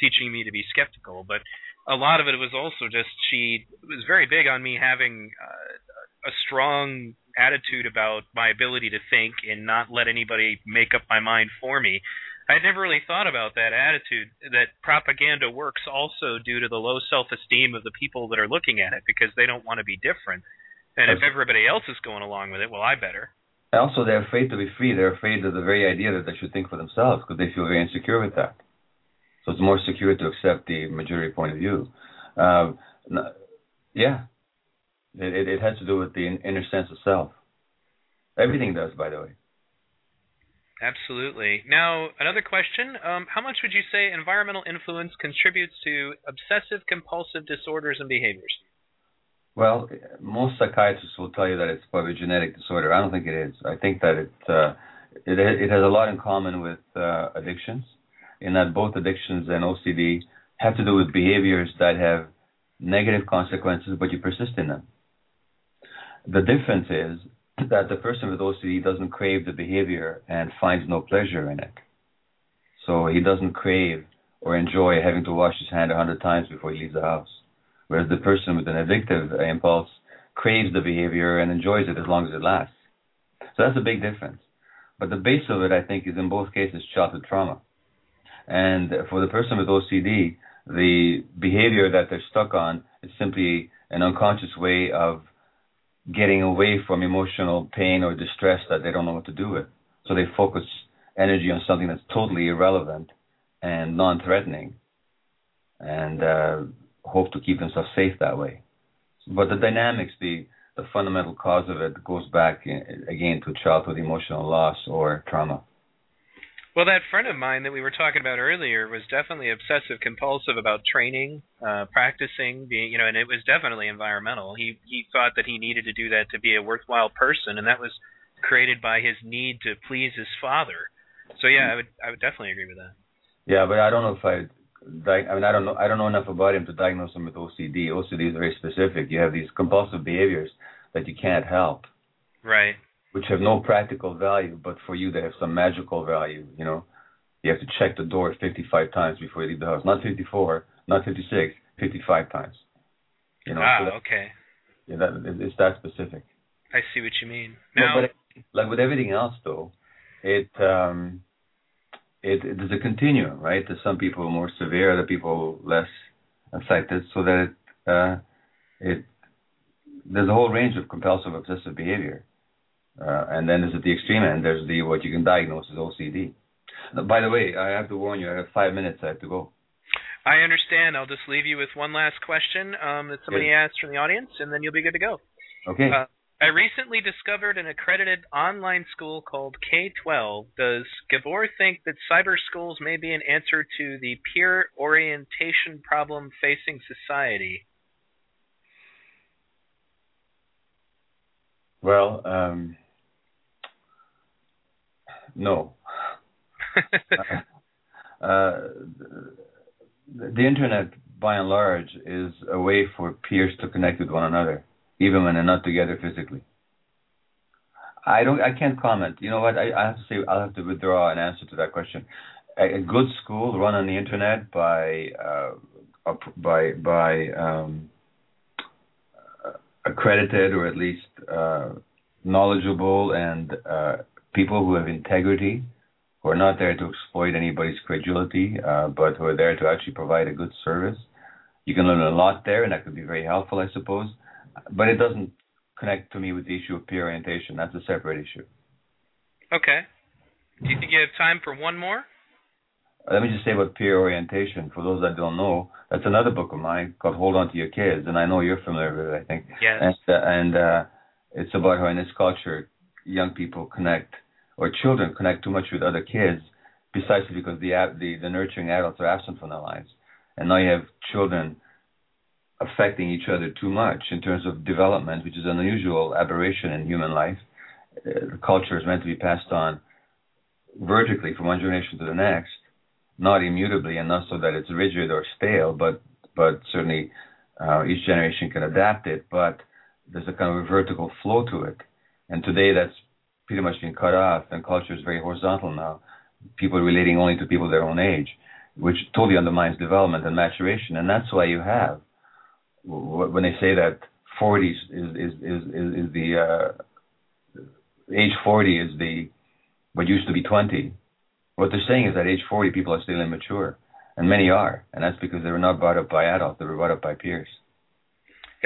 teaching me to be skeptical, but a lot of it was also just she was very big on me having uh, a strong attitude about my ability to think and not let anybody make up my mind for me. I'd never really thought about that attitude that propaganda works also due to the low self-esteem of the people that are looking at it because they don't want to be different. And if everybody else is going along with it, well, I better. Also, they're afraid to be free. They're afraid of the very idea that they should think for themselves because they feel very insecure with that. So it's more secure to accept the majority point of view. Uh, yeah, it, it, it has to do with the inner sense of self. Everything does, by the way. Absolutely. Now, another question. Um, how much would you say environmental influence contributes to obsessive compulsive disorders and behaviors? Well, most psychiatrists will tell you that it's probably a genetic disorder. I don't think it is. I think that it uh, it, it has a lot in common with uh, addictions, in that both addictions and OCD have to do with behaviors that have negative consequences, but you persist in them. The difference is that the person with OCD doesn't crave the behavior and finds no pleasure in it. So he doesn't crave or enjoy having to wash his hand a hundred times before he leaves the house. Whereas the person with an addictive impulse craves the behavior and enjoys it as long as it lasts. So that's a big difference. But the base of it, I think, is in both cases childhood trauma. And for the person with OCD, the behavior that they're stuck on is simply an unconscious way of getting away from emotional pain or distress that they don't know what to do with. So they focus energy on something that's totally irrelevant and non-threatening, and uh, hope to keep themselves safe that way. But the dynamics, the the fundamental cause of it, goes back again to childhood emotional loss or trauma. Well, that friend of mine that we were talking about earlier was definitely obsessive compulsive about training, uh, practicing, being, you know, and it was definitely environmental. He he thought that he needed to do that to be a worthwhile person, and that was created by his need to please his father. So yeah, I would I would definitely agree with that. Yeah, but I don't know if I I mean, I don't know. I don't know enough about him to diagnose him with OCD. OCD is very specific. You have these compulsive behaviors that you can't help. Right which have no practical value, but for you they have some magical value. You know, you have to check the door 55 times before you leave the house. Not 54, not 56, 55 times. You know. Ah, so that, okay. Yeah, that it's that specific. I see what you mean. Now, no, but like with everything else, though, it um, it, it there's a continuum, right? There's some people more severe, other people less affected, so that it, uh, it there's a whole range of compulsive obsessive behavior. Uh, and then there's at the extreme end, there's the what you can diagnose as OCD. Now, by the way, I have to warn you, I have five minutes, I have to go. I understand. I'll just leave you with one last question um, that somebody asked from the audience, and then you'll be good to go. Okay. Uh, I recently discovered an accredited online school called K12. Does Gabor think that cyber schools may be an answer to the peer orientation problem facing society? Well, um, no. uh, the internet, by and large, is a way for peers to connect with one another, even when they're not together physically. I don't. I can't comment. You know what? I, I have to say. I'll have to withdraw an answer to that question. A, a good school run on the internet by uh, by by um, accredited or at least uh, knowledgeable and uh, people who have integrity who are not there to exploit anybody's credulity, uh, but who are there to actually provide a good service. You can learn a lot there, and that could be very helpful, I suppose. But it doesn't connect to me with the issue of peer orientation. That's a separate issue. Okay. Do you think you have time for one more? Let me just say about peer orientation. For those that don't know, that's another book of mine called Hold On to Your Kids, and I know you're familiar with it. I think. Yes. And, uh, and uh, it's about how in this culture, young people connect or children connect too much with other kids, precisely because the the, the nurturing adults are absent from their lives, and now you have children affecting each other too much in terms of development, which is an unusual aberration in human life. Uh, the culture is meant to be passed on vertically from one generation to the next, not immutably and not so that it's rigid or stale, but but certainly uh, each generation can adapt it. But there's a kind of a vertical flow to it. And today that's pretty much been cut off, and culture is very horizontal now. People relating only to people their own age, which totally undermines development and maturation. And that's why you have when they say that 40 is is is is, the uh, age 40 is the what used to be 20. What they're saying is that age 40 people are still immature, and many are, and that's because they were not brought up by adults; they were brought up by peers.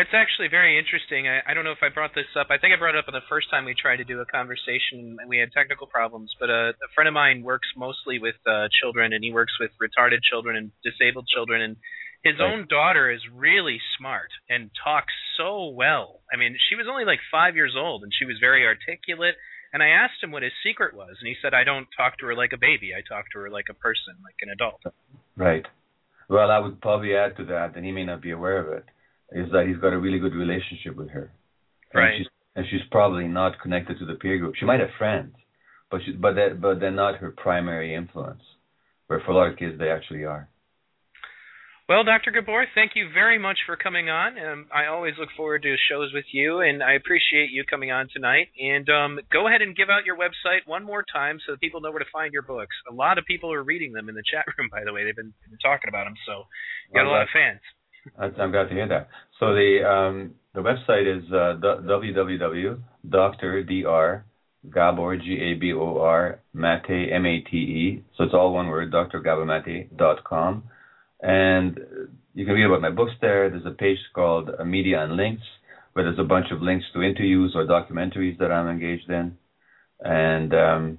It's actually very interesting. I, I don't know if I brought this up. I think I brought it up on the first time we tried to do a conversation and we had technical problems. But uh, a friend of mine works mostly with uh, children, and he works with retarded children and disabled children. And his right. own daughter is really smart and talks so well. I mean, she was only like five years old, and she was very articulate. And I asked him what his secret was, and he said, "I don't talk to her like a baby. I talk to her like a person, like an adult." Right. Well, I would probably add to that, and he may not be aware of it is that he's got a really good relationship with her. And right. She's, and she's probably not connected to the peer group. She might have friends, but she, but that, but they're not her primary influence. Where for a lot of kids they actually are. Well, Dr. Gabor, thank you very much for coming on. Um, I always look forward to shows with you, and I appreciate you coming on tonight. And um, go ahead and give out your website one more time so that people know where to find your books. A lot of people are reading them in the chat room, by the way. They've been, been talking about them, so you got a lot of fans. I'm glad to hear that. So the um, the website is uh, www.dr Gabor G A B O R Mate M A T E. So it's all one word, drgabormate.com. And you can read about my books there. There's a page called uh, Media and Links, where there's a bunch of links to interviews or documentaries that I'm engaged in. And um,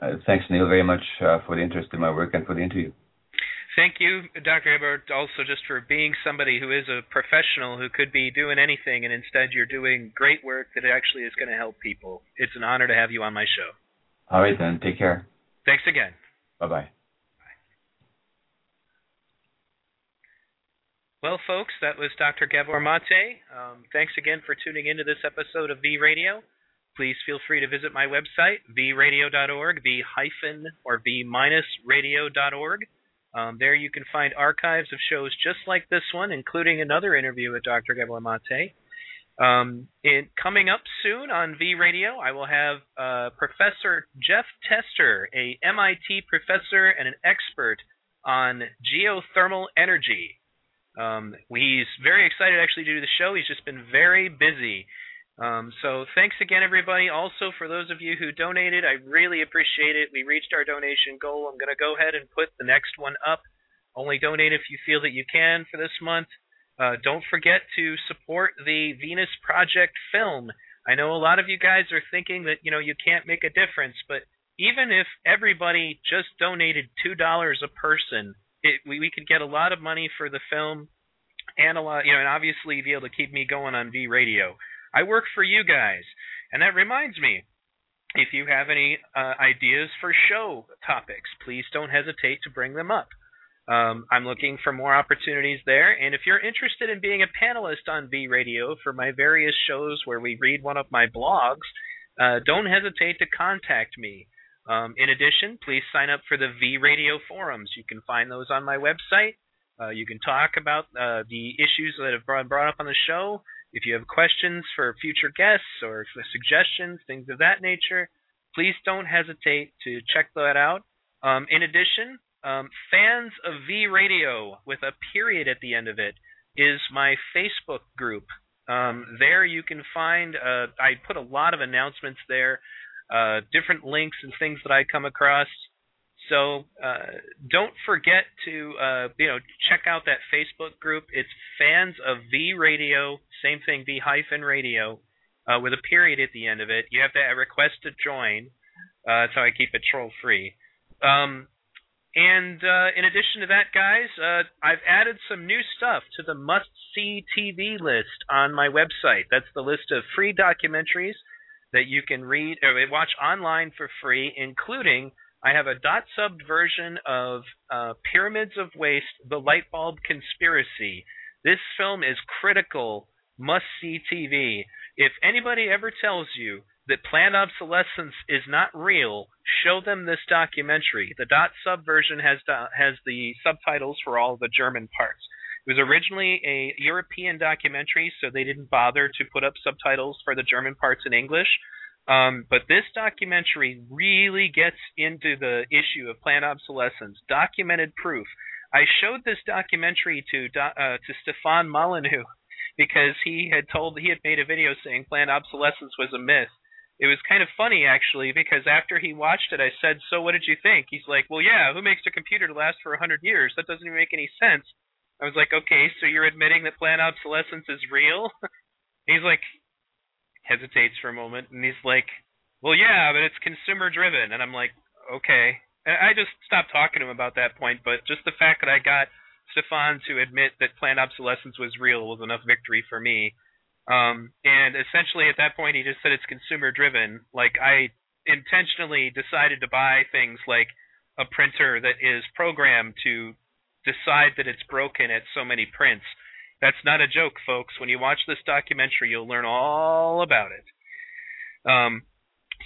uh, thanks, Neil, very much uh, for the interest in my work and for the interview. Thank you, Dr. Ebert, also just for being somebody who is a professional who could be doing anything, and instead you're doing great work that actually is going to help people. It's an honor to have you on my show. All right, then. Take care. Thanks again. Bye bye. Well, folks, that was Dr. Gabor Mate. Um, thanks again for tuning into this episode of V Radio. Please feel free to visit my website, vradio.org, v hyphen or v minus radio.org. Um, there you can find archives of shows just like this one, including another interview with Dr. Gabor Mate. Um, in, coming up soon on V Radio, I will have uh, Professor Jeff Tester, a MIT professor and an expert on geothermal energy. Um, he's very excited actually to do the show. He's just been very busy. Um, so thanks again, everybody. Also, for those of you who donated, I really appreciate it. We reached our donation goal. I'm going to go ahead and put the next one up. Only donate if you feel that you can for this month. Uh, don't forget to support the Venus Project film. I know a lot of you guys are thinking that you know you can't make a difference, but even if everybody just donated two dollars a person, it, we we could get a lot of money for the film, and a lot you know, and obviously be able to keep me going on V Radio. I work for you guys. And that reminds me, if you have any uh, ideas for show topics, please don't hesitate to bring them up. Um, I'm looking for more opportunities there. And if you're interested in being a panelist on V Radio for my various shows where we read one of my blogs, uh, don't hesitate to contact me. Um, in addition, please sign up for the V Radio forums. You can find those on my website. Uh, you can talk about uh, the issues that have been brought up on the show. If you have questions for future guests or suggestions, things of that nature, please don't hesitate to check that out. Um, in addition, um, fans of V Radio with a period at the end of it is my Facebook group. Um, there you can find, uh, I put a lot of announcements there, uh, different links and things that I come across. So uh, don't forget to uh, you know check out that Facebook group. It's fans of V Radio, same thing, V hyphen Radio, uh, with a period at the end of it. You have to request to join. Uh, that's how I keep it troll free. Um, and uh, in addition to that, guys, uh, I've added some new stuff to the must see TV list on my website. That's the list of free documentaries that you can read or watch online for free, including I have a dot subbed version of uh, Pyramids of Waste: The Light Bulb Conspiracy. This film is critical, must see TV. If anybody ever tells you that planned obsolescence is not real, show them this documentary. The dot sub version has has the subtitles for all the German parts. It was originally a European documentary, so they didn't bother to put up subtitles for the German parts in English. Um, but this documentary really gets into the issue of planned obsolescence, documented proof. I showed this documentary to uh, to Stefan Molyneux because he had told he had made a video saying planned obsolescence was a myth. It was kind of funny actually because after he watched it, I said, "So what did you think?" He's like, "Well, yeah, who makes a computer to last for a hundred years? That doesn't even make any sense." I was like, "Okay, so you're admitting that planned obsolescence is real?" He's like, hesitates for a moment, and he's like, "Well, yeah, but it's consumer driven," and I'm like, "Okay." And I just stopped talking to him about that point, but just the fact that I got Stefan to admit that planned obsolescence was real was enough victory for me. Um, and essentially, at that point, he just said it's consumer driven. Like I intentionally decided to buy things like a printer that is programmed to decide that it's broken at so many prints that's not a joke, folks. When you watch this documentary, you'll learn all about it. Um,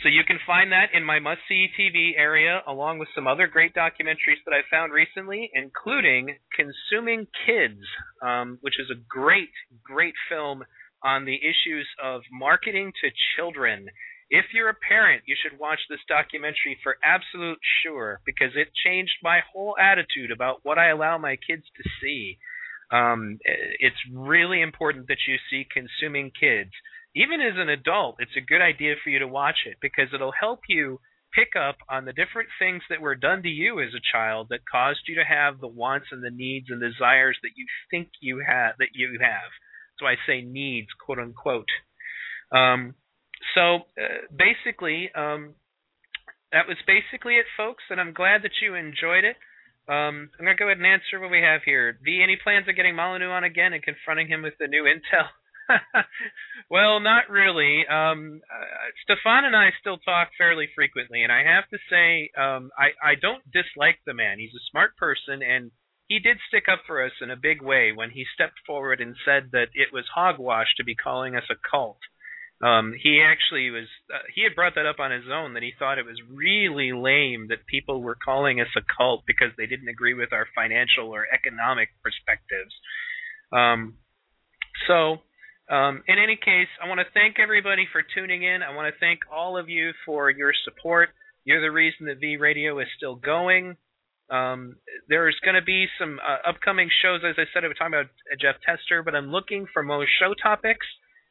so you can find that in my must see TV area, along with some other great documentaries that I found recently, including Consuming Kids, um, which is a great, great film on the issues of marketing to children. If you're a parent, you should watch this documentary for absolute sure because it changed my whole attitude about what I allow my kids to see. Um, it's really important that you see consuming kids. Even as an adult, it's a good idea for you to watch it because it'll help you pick up on the different things that were done to you as a child that caused you to have the wants and the needs and desires that you think you have that you have. So I say needs, quote unquote. Um, so uh, basically, um, that was basically it, folks, and I'm glad that you enjoyed it. Um, I'm gonna go ahead and answer what we have here. V, any plans of getting Molyneux on again and confronting him with the new intel? well, not really. Um, uh, Stefan and I still talk fairly frequently, and I have to say, um, I I don't dislike the man. He's a smart person, and he did stick up for us in a big way when he stepped forward and said that it was hogwash to be calling us a cult. Um, he actually was uh, he had brought that up on his own that he thought it was really lame that people were calling us a cult because they didn't agree with our financial or economic perspectives. Um, so um, in any case, I want to thank everybody for tuning in. I want to thank all of you for your support. You're the reason that V Radio is still going. Um, there's going to be some uh, upcoming shows, as I said, I was talking about Jeff Tester, but I'm looking for more show topics.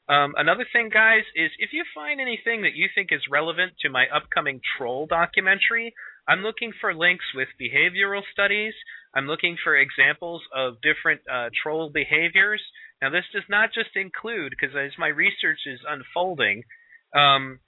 Um, another thing, guys, is if you find anything that you think is relevant to my upcoming troll documentary, I'm looking for links with behavioral studies. I'm looking for examples of different uh, troll behaviors. Now, this does not just include, because as my research is unfolding, um,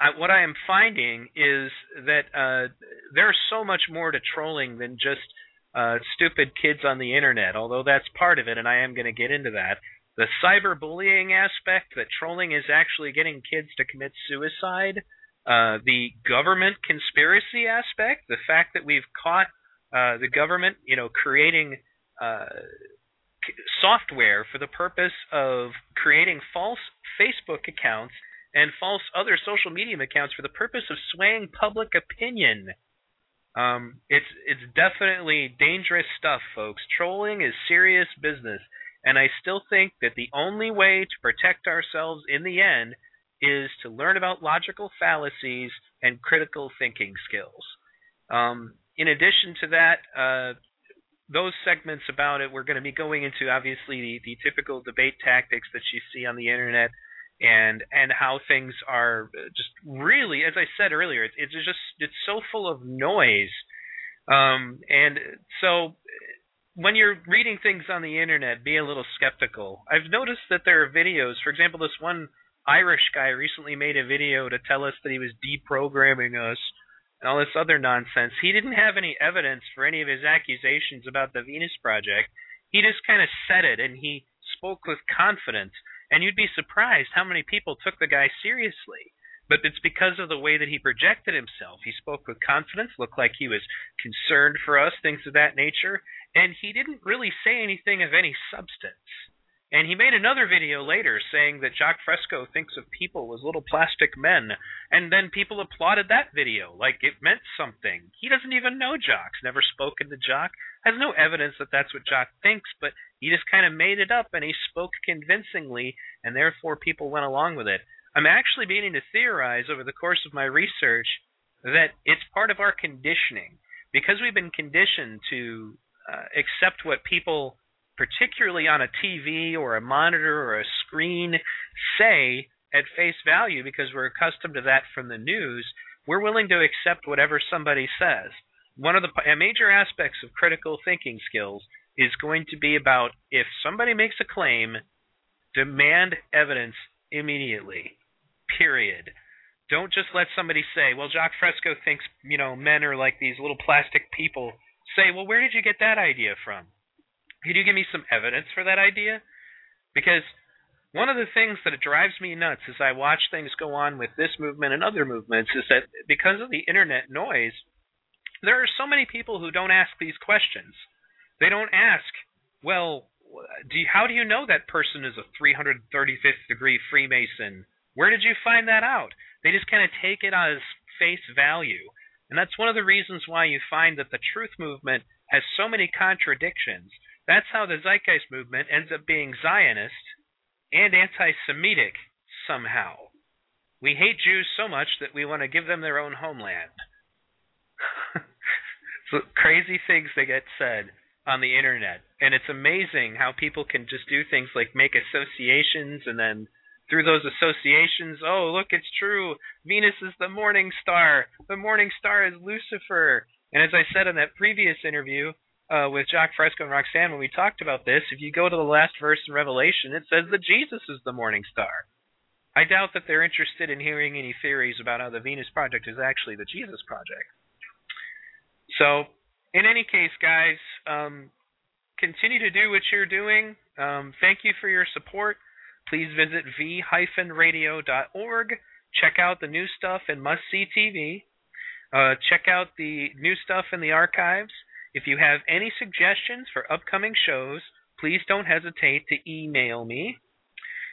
I, what I am finding is that uh, there's so much more to trolling than just uh, stupid kids on the internet, although that's part of it, and I am going to get into that the cyberbullying aspect that trolling is actually getting kids to commit suicide, uh, the government conspiracy aspect, the fact that we've caught uh, the government, you know, creating uh, software for the purpose of creating false Facebook accounts and false other social media accounts for the purpose of swaying public opinion. Um, it's it's definitely dangerous stuff, folks. Trolling is serious business. And I still think that the only way to protect ourselves in the end is to learn about logical fallacies and critical thinking skills. Um, in addition to that, uh, those segments about it, we're going to be going into obviously the, the typical debate tactics that you see on the internet and and how things are just really, as I said earlier, it's, it's just it's so full of noise. Um, and so when you're reading things on the internet, be a little skeptical. I've noticed that there are videos. For example, this one Irish guy recently made a video to tell us that he was deprogramming us and all this other nonsense. He didn't have any evidence for any of his accusations about the Venus Project. He just kind of said it and he spoke with confidence. And you'd be surprised how many people took the guy seriously but it's because of the way that he projected himself. He spoke with confidence, looked like he was concerned for us, things of that nature, and he didn't really say anything of any substance. And he made another video later saying that Jacque Fresco thinks of people as little plastic men, and then people applauded that video like it meant something. He doesn't even know Jacque, never spoken to Jacque, has no evidence that that's what Jacque thinks, but he just kind of made it up and he spoke convincingly, and therefore people went along with it. I'm actually beginning to theorize over the course of my research that it's part of our conditioning because we've been conditioned to uh, accept what people, particularly on a TV or a monitor or a screen, say at face value because we're accustomed to that from the news. We're willing to accept whatever somebody says. One of the major aspects of critical thinking skills is going to be about if somebody makes a claim, demand evidence immediately. Period. Don't just let somebody say, "Well, Jacque Fresco thinks you know men are like these little plastic people." Say, "Well, where did you get that idea from? Could you give me some evidence for that idea?" Because one of the things that drives me nuts as I watch things go on with this movement and other movements is that because of the internet noise, there are so many people who don't ask these questions. They don't ask, well, do you, how do you know that person is a 335th degree Freemason? Where did you find that out? They just kind of take it as face value. And that's one of the reasons why you find that the truth movement has so many contradictions. That's how the Zeitgeist movement ends up being Zionist and anti Semitic somehow. We hate Jews so much that we want to give them their own homeland. so crazy things that get said on the internet. And it's amazing how people can just do things like make associations and then through those associations, oh, look, it's true. Venus is the morning star. The morning star is Lucifer. And as I said in that previous interview, uh, with Jacque Fresco and Roxanne when we talked about this. If you go to the last verse in Revelation, it says that Jesus is the morning star. I doubt that they're interested in hearing any theories about how the Venus Project is actually the Jesus Project. So, in any case, guys, um, continue to do what you're doing. Um, thank you for your support. Please visit v-radio.org. Check out the new stuff in Must See TV. Uh, check out the new stuff in the archives. If you have any suggestions for upcoming shows, please don't hesitate to email me.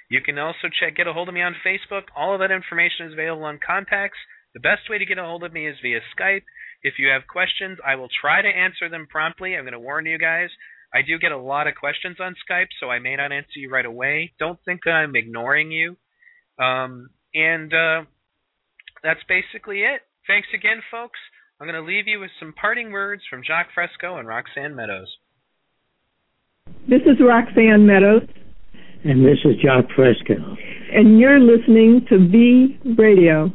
You can also check get a hold of me on Facebook. All of that information is available on contacts. The best way to get a hold of me is via Skype. If you have questions, I will try to answer them promptly. I'm going to warn you guys. I do get a lot of questions on Skype, so I may not answer you right away. Don't think I'm ignoring you. Um, and uh, that's basically it. Thanks again, folks. I'm going to leave you with some parting words from Jacque Fresco and Roxanne Meadows. This is Roxanne Meadows. And this is Jacque Fresco. And you're listening to V Radio.